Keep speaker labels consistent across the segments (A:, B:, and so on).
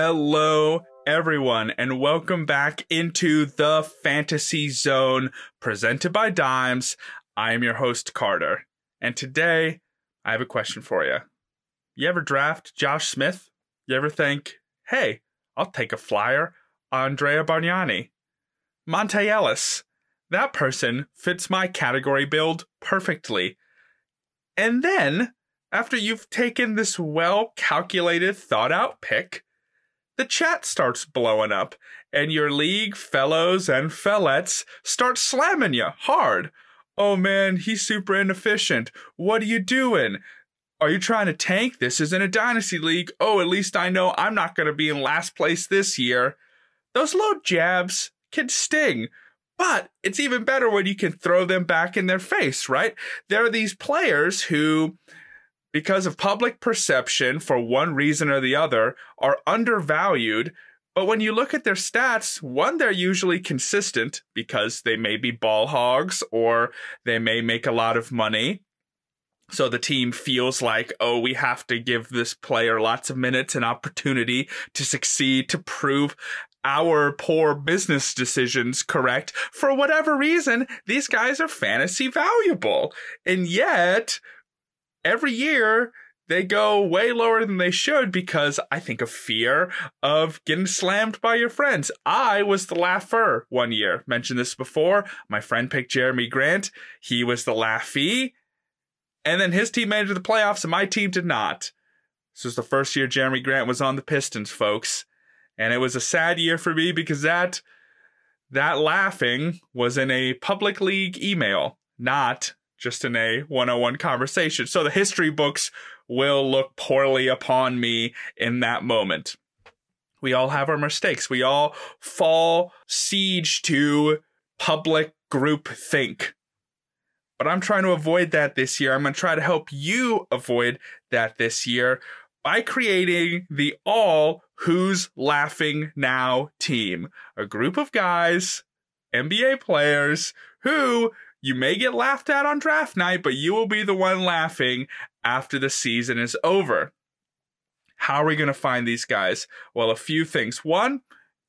A: Hello, everyone, and welcome back into the Fantasy Zone presented by Dimes. I am your host, Carter, and today I have a question for you. You ever draft Josh Smith? You ever think, hey, I'll take a flyer, Andrea Bargnani? Monta Ellis. That person fits my category build perfectly. And then, after you've taken this well calculated, thought out pick, the chat starts blowing up, and your league fellows and fellettes start slamming you hard. Oh man, he's super inefficient. What are you doing? Are you trying to tank? This isn't a dynasty league. Oh, at least I know I'm not going to be in last place this year. Those low jabs can sting, but it's even better when you can throw them back in their face, right? There are these players who because of public perception for one reason or the other, are undervalued. But when you look at their stats, one, they're usually consistent because they may be ball hogs or they may make a lot of money. So the team feels like, oh, we have to give this player lots of minutes and opportunity to succeed, to prove our poor business decisions correct. For whatever reason, these guys are fantasy valuable. And yet, every year they go way lower than they should because I think of fear of getting slammed by your friends. I was the laugher one year. Mentioned this before. My friend picked Jerami Grant. He was the laughy. And then his team made it to the playoffs and my team did not. This was the first year Jerami Grant was on the Pistons, folks. And it was a sad year for me because that that laughing was in a public league email, not just in a one-on-one conversation. So the history books will look poorly upon me in that moment. We all have our mistakes. We all fall siege to public group think. But I'm trying to avoid that this year. I'm going to try to help you avoid that this year by creating the All Who's Laughing Now team. A group of guys, NBA players, who you may get laughed at on draft night, but you will be the one laughing after the season is over. How are we going to find these guys? Well, a few things. One,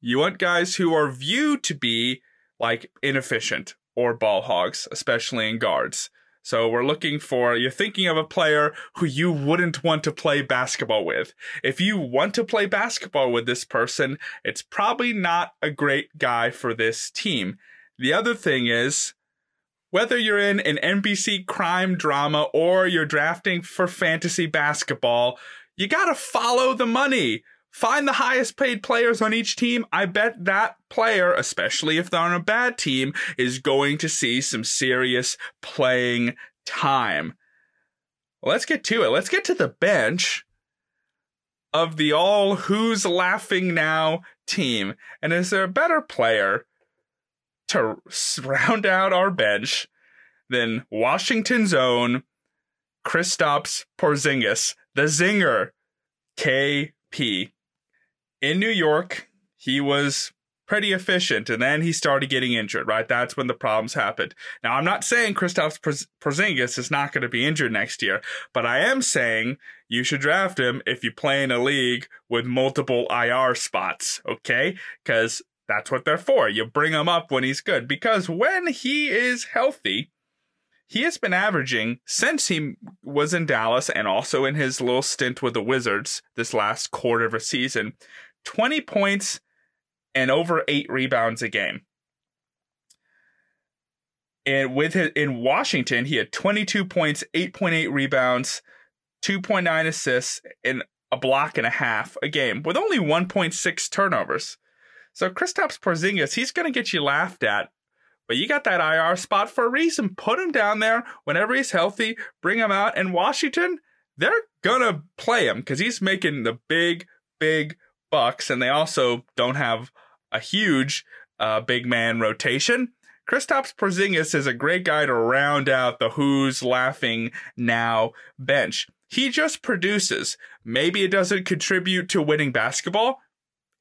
A: you want guys who are viewed to be like inefficient or ball hogs, especially in guards. So we're looking for, you're thinking of a player who you wouldn't want to play basketball with. If you want to play basketball with this person, it's probably not a great guy for this team. The other thing is, whether you're in an NBC crime drama or you're drafting for fantasy basketball, you gotta follow the money. Find the highest paid players on each team. I bet that player, especially if they're on a bad team, is going to see some serious playing time. Let's get to it. Let's get to the bench of the all who's laughing now team. And is there a better player to round out our bench than Washington's own Kristaps Porzingis, the zinger, KP. In New York, he was pretty efficient, and then he started getting injured, right? That's when the problems happened. Now, I'm not saying Kristaps Porzingis is not going to be injured next year, but I am saying you should draft him if you play in a league with multiple IR spots, okay? Because that's what they're for. You bring him up when he's good because when he is healthy, he has been averaging since he was in Dallas and also in his little stint with the Wizards this last quarter of a season 20 points and over 8 rebounds a game. And with his, in Washington, he had 22 points, 8.8 rebounds, 2.9 assists, and a block and a half a game with only 1.6 turnovers. So Kristaps Porzingis, he's going to get you laughed at, but you got that IR spot for a reason. Put him down there whenever he's healthy. Bring him out. And Washington, they're gonna play him because he's making the big, big bucks, and they also don't have a huge uh, big man rotation. Kristaps Porzingis is a great guy to round out the Who's Laughing Now bench. He just produces. Maybe it doesn't contribute to winning basketball.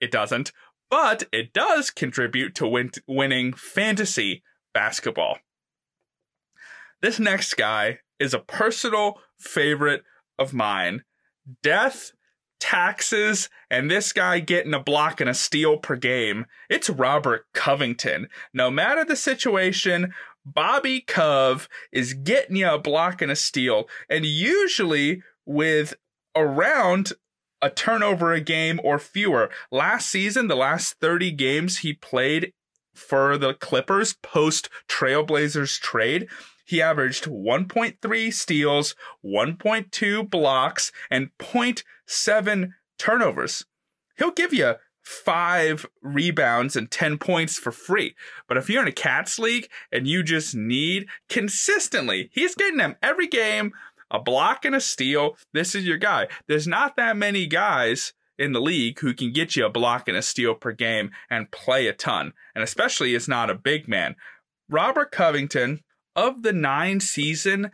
A: It doesn't but it does contribute to win- winning fantasy basketball. This next guy is a personal favorite of mine. Death taxes, and this guy getting a block and a steal per game. It's Robert Covington. No matter the situation, Bobby Cove is getting you a block and a steal, and usually with around a turnover a game or fewer. Last season, the last 30 games he played for the Clippers post Trailblazers trade, he averaged 1.3 steals, 1.2 blocks, and 0.7 turnovers. He'll give you five rebounds and 10 points for free. But if you're in a Cats league and you just need consistently, he's getting them every game, a block and a steal. This is your guy. There's not that many guys in the league who can get you a block and a steal per game and play a ton. And especially is not a big man. Robert Covington of the nine seasons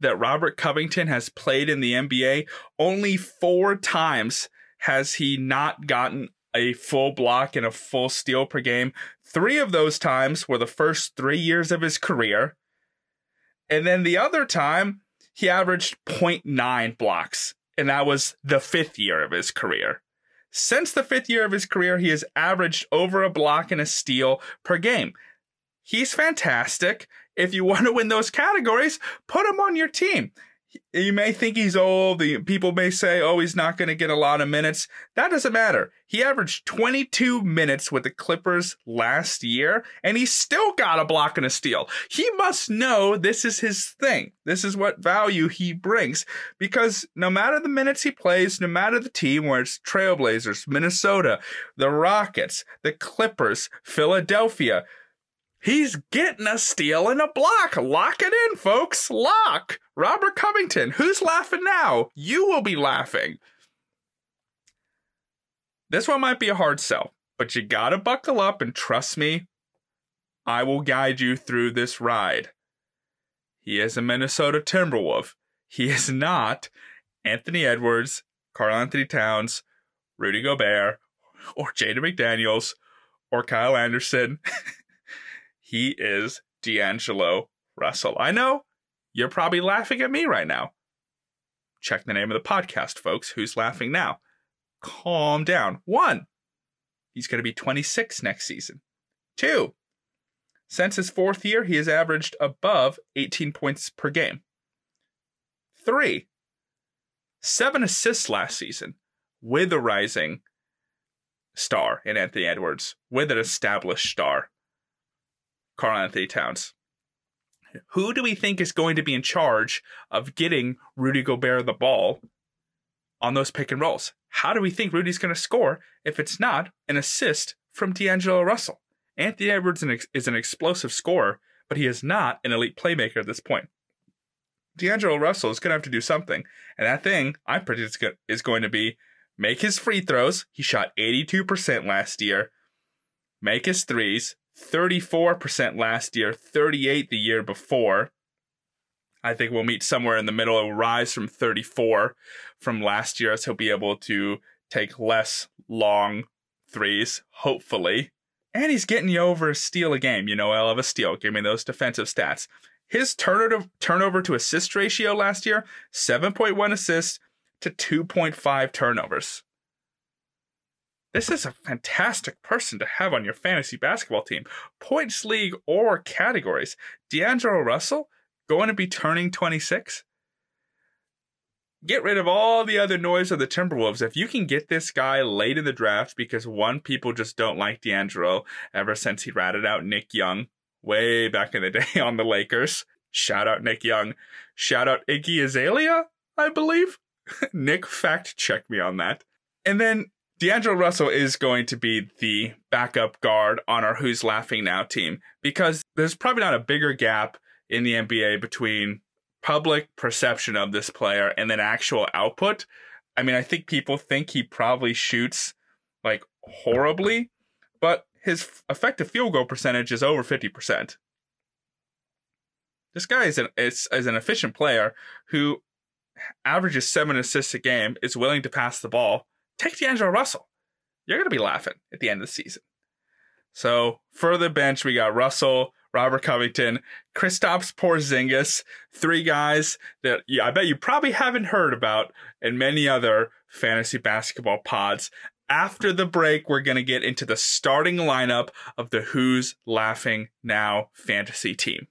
A: that Robert Covington has played in the NBA, only four times has he not gotten a full block and a full steal per game. Three of those times were the first three years of his career. And then the other time, he averaged 0.9 blocks, and that was the fifth year of his career. Since the fifth year of his career, he has averaged over a block and a steal per game. He's fantastic. If you want to win those categories, put him on your team. You may think he's old. The people may say, "Oh, he's not going to get a lot of minutes." That doesn't matter. He averaged 22 minutes with the Clippers last year, and he still got a block and a steal. He must know this is his thing. This is what value he brings because no matter the minutes he plays, no matter the team, where it's Trailblazers, Minnesota, the Rockets, the Clippers, Philadelphia, He's getting a steal and a block. Lock it in, folks. Lock. Robert Covington. Who's laughing now? You will be laughing. This one might be a hard sell, but you gotta buckle up and trust me. I will guide you through this ride. He is a Minnesota Timberwolf. He is not Anthony Edwards, Karl-Anthony Towns, Rudy Gobert, or Jaden McDaniels, or Kyle Anderson. He is D'Angelo Russell. I know you're probably laughing at me right now. Check the name of the podcast, folks. Who's laughing now? Calm down. One, he's going to be 26 next season. Two, since his fourth year, he has averaged above 18 points per game. Three, seven assists last season with a rising star in Anthony Edwards, with an established star Karl-Anthony Towns. Who do we think is going to be in charge of getting Rudy Gobert the ball on those pick and rolls? How do we think Rudy's going to score if it's not an assist from D'Angelo Russell? Anthony Edwards is an explosive scorer, but he is not an elite playmaker at this point. D'Angelo Russell is going to have to do something, and that thing I predict is going to be make his free throws. He shot 82% last year. Make his threes, 34% last year, 38 the year before. I think we'll meet somewhere in the middle. It will rise from 34 from last year as he'll be able to take less long threes, hopefully. And he's getting you over a steal a game. You know, I love a steal. Give me those defensive stats. His turnover turnover to assist ratio last year, 7.1 assists to 2.5 turnovers. This is a fantastic person to have on your fantasy basketball team. Points league or categories. D'Angelo Russell going to be turning 26. Get rid of all the other noise of the Timberwolves. If you can get this guy late in the draft, because one, people just don't like D'Angelo ever since he ratted out Nick Young way back in the day on the Lakers. Shout out Nick Young. Shout out Iggy Azalea, I believe. Nick fact checked me on that. And then D'Angelo Russell is going to be the backup guard on our Who's Laughing Now team because there's probably not a bigger gap in the NBA between public perception of this player and then actual output. I mean, I think people think he probably shoots like horribly, but his effective field goal percentage is over 50%. This guy is an, is, is an efficient player who averages seven assists a game, is willing to pass the ball, take D'Angelo Russell. You're going to be laughing at the end of the season. So for the bench, we got Russell, Robert Covington, Kristaps Porzingis, three guys that yeah, I bet you probably haven't heard about, and many other fantasy basketball pods. After the break, we're going to get into the starting lineup of the Who's Laughing Now fantasy team.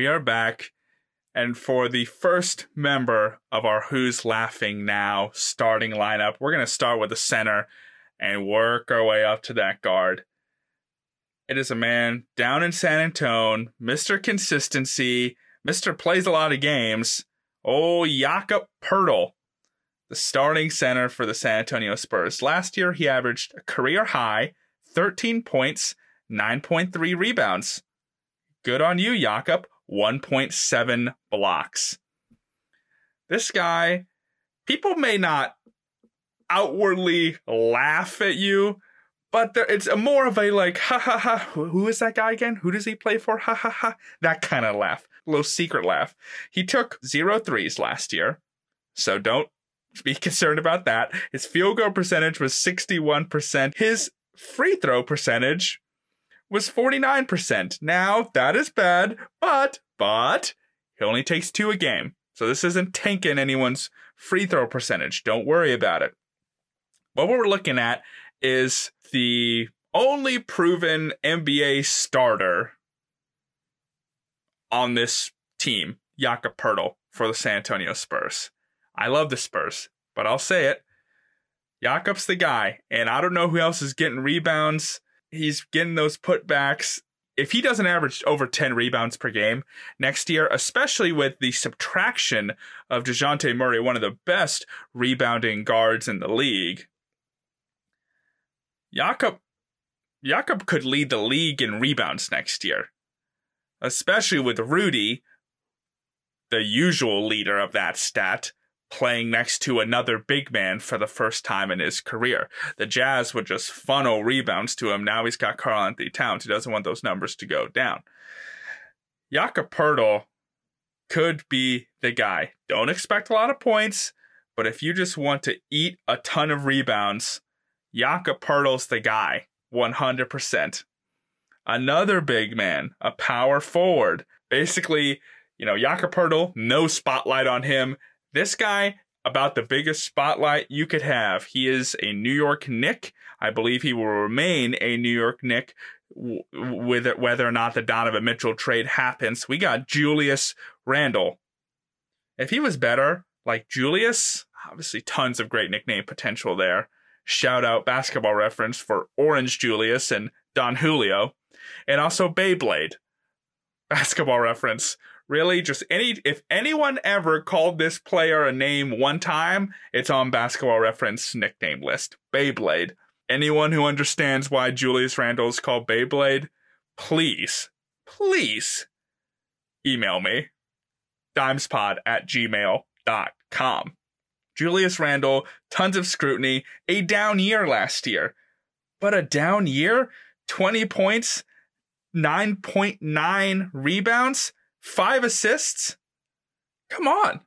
A: We are back. And for the first member of our Who's Laughing Now starting lineup, we're going to start with the center and work our way up to that guard. It is a man down in San Antonio, Mr. Consistency, Mr. Plays a lot of games. Oh, Jakob Poeltl, the starting center for the San Antonio Spurs. Last year, he averaged a career high 13 points, 9.3 rebounds. Good on you, Jakob. 1.7 blocks. This guy, people may not outwardly laugh at you, but there, it's more of a like, ha ha ha, who is that guy again? Who does he play for? Ha ha ha. That kind of laugh, little secret laugh. He took zero threes last year, so don't be concerned about that. His field goal percentage was 61%. His free throw percentage was 49%. Now, that is bad, but, but, he only takes two a game. So this isn't tanking anyone's free throw percentage. Don't worry about it. What we're looking at is the only proven NBA starter on this team, Jakob Poeltl, for the San Antonio Spurs. I love the Spurs, but I'll say it. Jakob's the guy, and I don't know who else is getting rebounds he's getting those putbacks. If he doesn't average over 10 rebounds per game next year, especially with the subtraction of Dejounte Murray, one of the best rebounding guards in the league, Jakob, Jakob could lead the league in rebounds next year, especially with Rudy, the usual leader of that stat, playing next to another big man for the first time in his career. The Jazz would just funnel rebounds to him. Now he's got Karl-Anthony Towns. He doesn't want those numbers to go down. Jakob Poeltl could be the guy. Don't expect a lot of points, but if you just want to eat a ton of rebounds, Jakob Poeltl's the guy. 100%. Another big man, a power forward. Basically, you know, Jakob Poeltl, no spotlight on him this guy about the biggest spotlight you could have. He is a New York Knick. I believe he will remain a New York Knick with whether or not the Donovan Mitchell trade happens. We got Julius Randle. If he was better, like Julius, obviously tons of great nickname potential there. Shout out basketball reference for Orange Julius and Don Julio. And also Beyblade. Basketball reference really? Just any if anyone ever called this player a name one time it's on basketball reference nickname list. Beyblade. Anyone who understands why julius randle is called beyblade please please email me. Dimespod at gmail.com julius randle tons of scrutiny. A down year last year. But a down year? 20 points? 9.9 rebounds Five assists? Come on.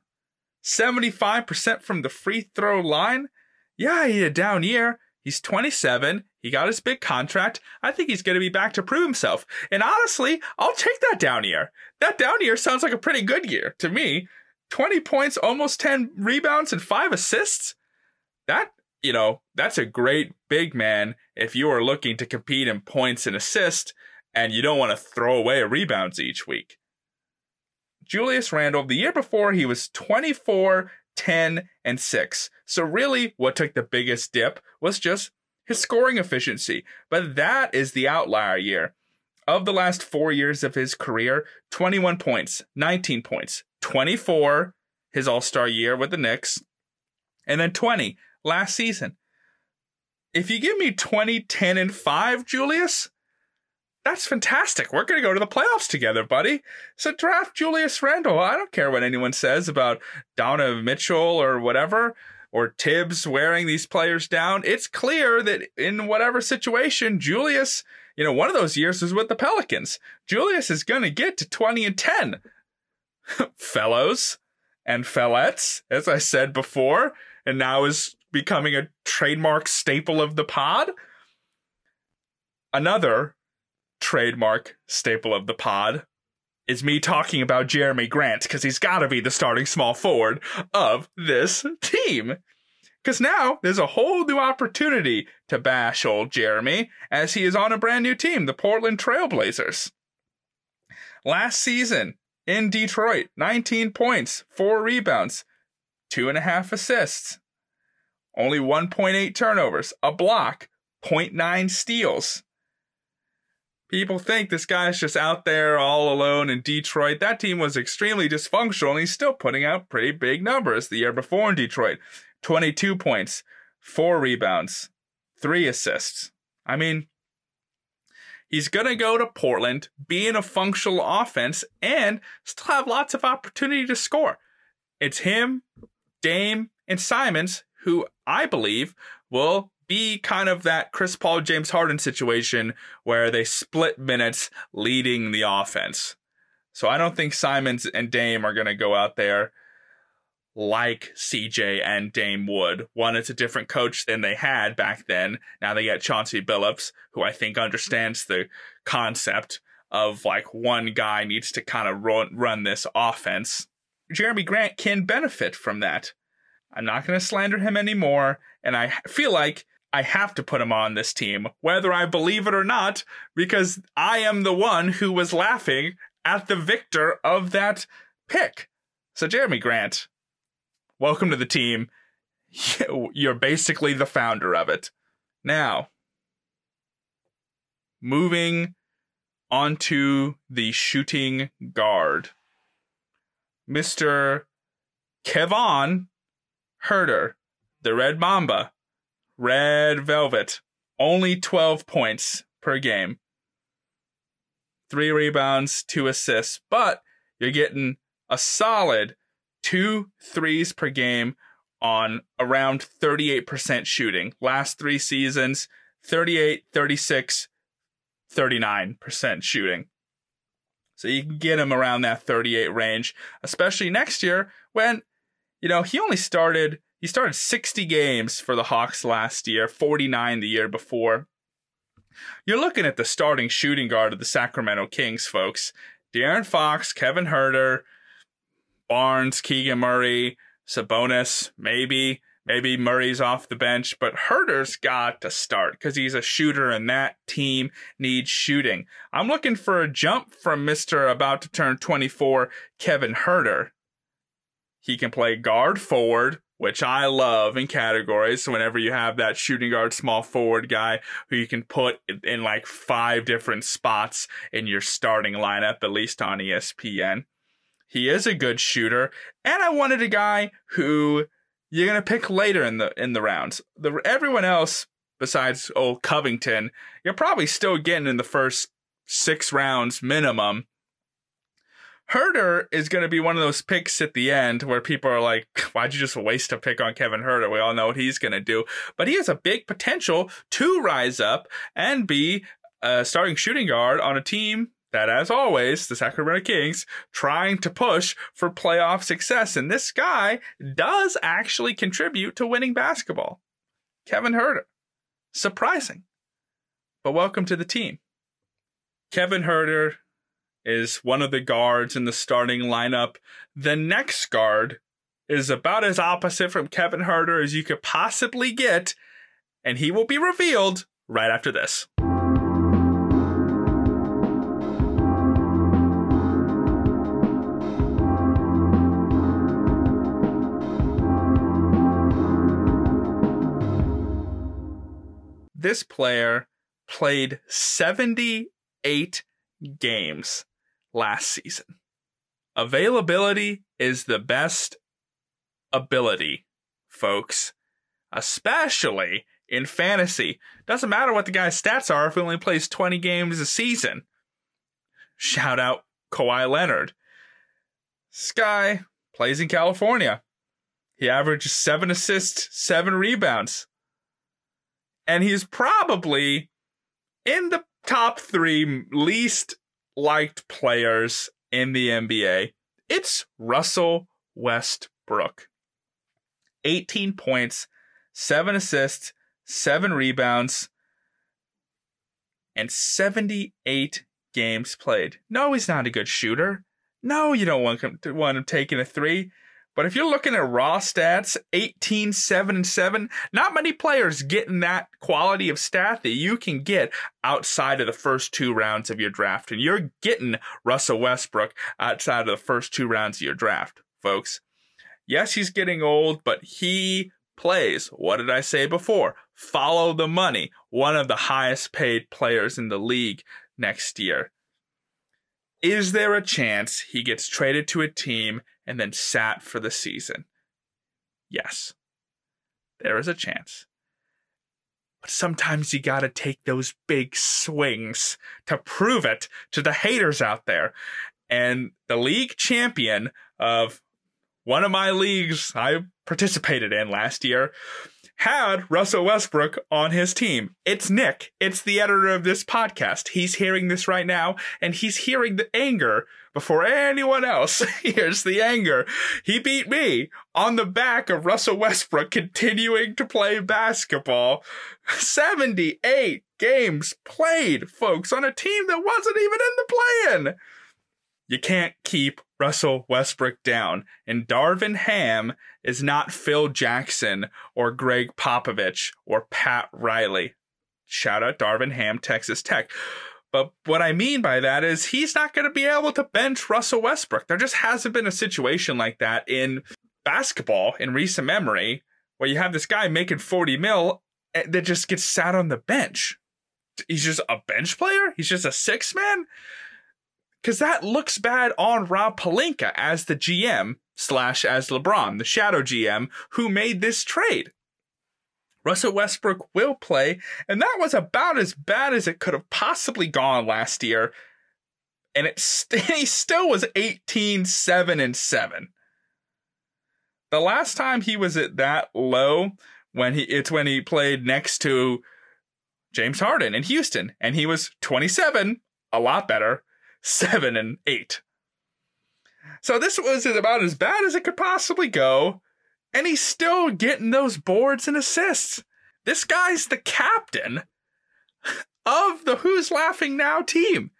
A: 75% from the free throw line? Yeah, he had a down year. He's 27. He got his big contract. I think he's going to be back to prove himself. And honestly, I'll take that down year. That down year sounds like a pretty good year to me. 20 points, almost 10 rebounds, and five assists. That, you know, that's a great big man if you are looking to compete in points and assists and you don't want to throw away rebounds each week. Julius Randle, the year before, he was 24, 10, and 6. So, really, what took the biggest dip was just his scoring efficiency. But that is the outlier year. Of the last four years of his career, 21 points, 19 points, 24 his All Star year with the Knicks, and then 20 last season. If you give me 20, 10, and 5, Julius, that's fantastic. We're going to go to the playoffs together, buddy. So draft Julius Randle. I don't care what anyone says about Donna Mitchell or whatever, or Thibs wearing these players down. It's clear that in whatever situation, Julius You know, one of those years was with the Pelicans. Julius is going to get to 20 and 10. Fellows and fellettes, as I said before, and now is becoming a trademark staple of the pod. Another trademark staple of the pod is me talking about Jerami Grant because he's got to be the starting small forward of this team. Because now there's a whole new opportunity to bash old Jerami as he is on a brand new team, the Portland Trailblazers. Last season in Detroit, 19 points, 4 rebounds, 2.5 assists, only 1.8 turnovers, a block, 0.9 steals. People think this guy's just out there all alone in Detroit. That team was extremely dysfunctional and he's still putting out pretty big numbers the year before in Detroit. 22 points, four rebounds, three assists. I mean, he's going to go to Portland, be in a functional offense, and still have lots of opportunity to score. It's him, Dame, and Simons, who I believe will be kind of that Chris Paul, James Harden situation where they split minutes leading the offense. So I don't think Simons and Dame are going to go out there like CJ and Dame would. One, it's a different coach than they had back then. Now they get Chauncey Billups, who I think understands the concept of like one guy needs to kind of run, run this offense. Jerami Grant can benefit from that. I'm not going to slander him anymore, and I feel like I have to put him on this team, whether I believe it or not, because I am the one who was laughing at the victor of that pick. So, Jerami Grant, welcome to the team. You're basically the founder of it. Now, moving onto the shooting guard. Mr. Kevin Huerter, the Red Mamba, Red Velvet, only 12 points per game. Three rebounds, two assists, but you're getting a solid two threes per game on around 38% shooting. Last three seasons, 38, 36, 39% shooting. So you can get him around that 38 range, especially next year when, you know, he only started he started 60 games for the Hawks last year, 49 the year before. You're looking at the starting shooting guard of the Sacramento Kings, folks. De'Aaron Fox, Kevin Huerter, Barnes, Keegan Murray, Sabonis, maybe. Maybe Murray's off the bench, but Huerter's got to start because he's a shooter and that team needs shooting. I'm looking for a jump from Mr. about to turn 24, Kevin Huerter. He can play guard forward, which I love in categories. So whenever you have that shooting guard, small forward guy who you can put in like five different spots in your starting lineup, at least on ESPN. He is a good shooter, and I wanted a guy who you're gonna pick later in the in the rounds. The everyone else besides old Covington, you're probably still getting in the first six rounds minimum. Huerter is going to be one of those picks at the end where people are like, why'd you just waste a pick on Kevin Huerter? We all know what he's going to do. But he has a big potential to rise up and be a starting shooting guard on a team that, as always, the Sacramento Kings trying to push for playoff success. And this guy does actually contribute to winning basketball. Kevin Huerter. Surprising. But welcome to the team. Kevin Huerter is one of the guards in the starting lineup. The next guard is about as opposite from Kevin Huerter as you could possibly get, and he will be revealed right after this. This player played 78 games last season. Availability is the best ability, folks, especially in fantasy. Doesn't matter what the guy's stats are if he only plays 20 games a season. Shout out Kawhi Leonard. Sky plays in California. He averages seven assists, seven rebounds. And he's probably in the top three least liked players in the NBA. It's Russell Westbrook. 18 points, 7 assists, 7 rebounds, and 78 games played. No, he's not a good shooter. No, you don't want him to want him taking a three. But if you're looking at raw stats, 18, 7, and 7, not many players getting that quality of stat that you can get outside of the first two rounds of your draft. And you're getting Russell Westbrook outside of the first two rounds of your draft, folks. Yes, he's getting old, but he plays. What did I say before? Follow the money. One of the highest paid players in the league next year. Is there a chance he gets traded to a team and then sat for the season? Yes. There is a chance. But sometimes you gotta take those big swings to prove it to the haters out there. And the league champion of one of my leagues I participated in last year had Russell Westbrook on his team. It's Nick. It's the editor of this podcast. He's hearing this right now, and he's hearing the anger before anyone else hears the anger. He beat me on the back of Russell Westbrook continuing to play basketball. 78 games played, folks, on a team that wasn't even in the play-in. You can't keep Russell Westbrook down. And Darvin Ham is not Phil Jackson or Gregg Popovich or Pat Riley. Shout out Darvin Ham, Texas Tech. But what I mean by that is he's not going to be able to bench Russell Westbrook. There just hasn't been a situation like that in basketball in recent memory where you have this guy making 40 mil eh, that just gets sat on the bench. He's just a bench player? He's just a six man? Because that looks bad on Rob Pelinka as the GM slash as LeBron, the shadow GM who made this trade. Russell Westbrook will play, and that was about as bad as it could have possibly gone last year. And it st- he still was 18, 7, and 7. The last time he was at that low, when he it's when he played next to James Harden in Houston, and he was 27, a lot better, seven and eight. So this was about as bad as it could possibly go, and he's still getting those boards and assists. This guy's the captain of the Who's Laughing Now team.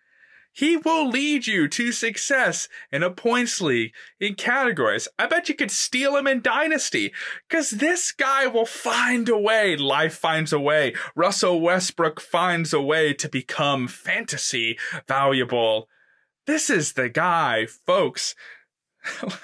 A: He will lead you to success in a points league, in categories. I bet you could steal him in Dynasty, because this guy will find a way. Life finds a way. Russell Westbrook finds a way to become fantasy valuable. This is the guy, folks.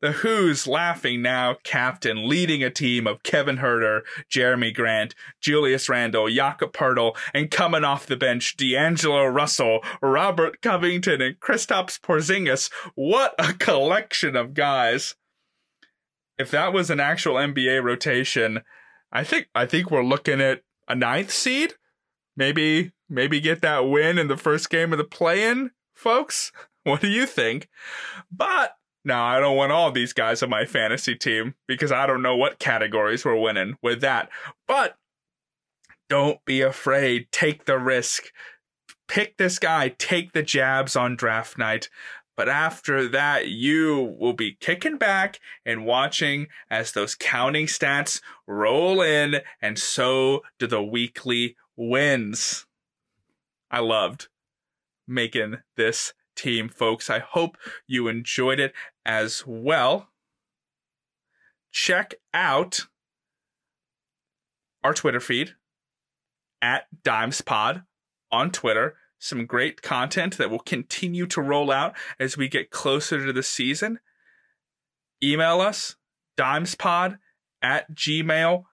A: the Who's laughing now, captain, leading a team of Kevin Huerter, Jerami Grant, Julius Randle, Jakob Poeltl, and coming off the bench, D'Angelo Russell, Robert Covington, and Kristaps Porzingis. What a collection of guys! If that was an actual NBA rotation, I think I think we're looking at a ninth seed. Maybe maybe get that win in the first game of the play-in folks? What do you think? But now I don't want all these guys on my fantasy team because I don't know what categories we're winning with that. But don't be afraid. Take the risk. Pick this guy. Take the jabs on draft night. But after that, you will be kicking back and watching as those counting stats roll in, and so do the weekly wins. I loved making this team, folks. I hope you enjoyed it as well. Check out our Twitter feed at DimesPod on Twitter. Some great content that will continue to roll out as we get closer to the season. Email us, dimespod at gmail.com.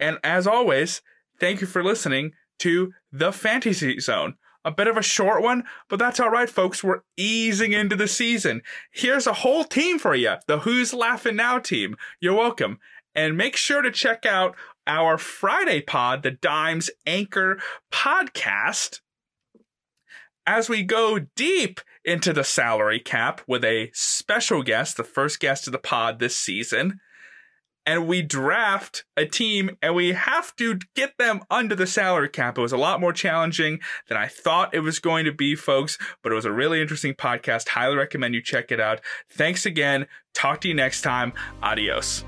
A: And as always, thank you for listening to the Fantasy Zone. A bit of a short one, but that's all right, folks. We're easing into the season. Here's a whole team for you the Who's Laughing Now team. You're welcome. And make sure to check out our Friday pod, the Dimes Anchor podcast, as we go deep into the salary cap with a special guest, the first guest of the pod this season. And we draft a team and we have to get them under the salary cap. It was a lot more challenging than I thought it was going to be, folks, but it was a really interesting podcast. Highly recommend you check it out. Thanks again. Talk to you next time. Adios.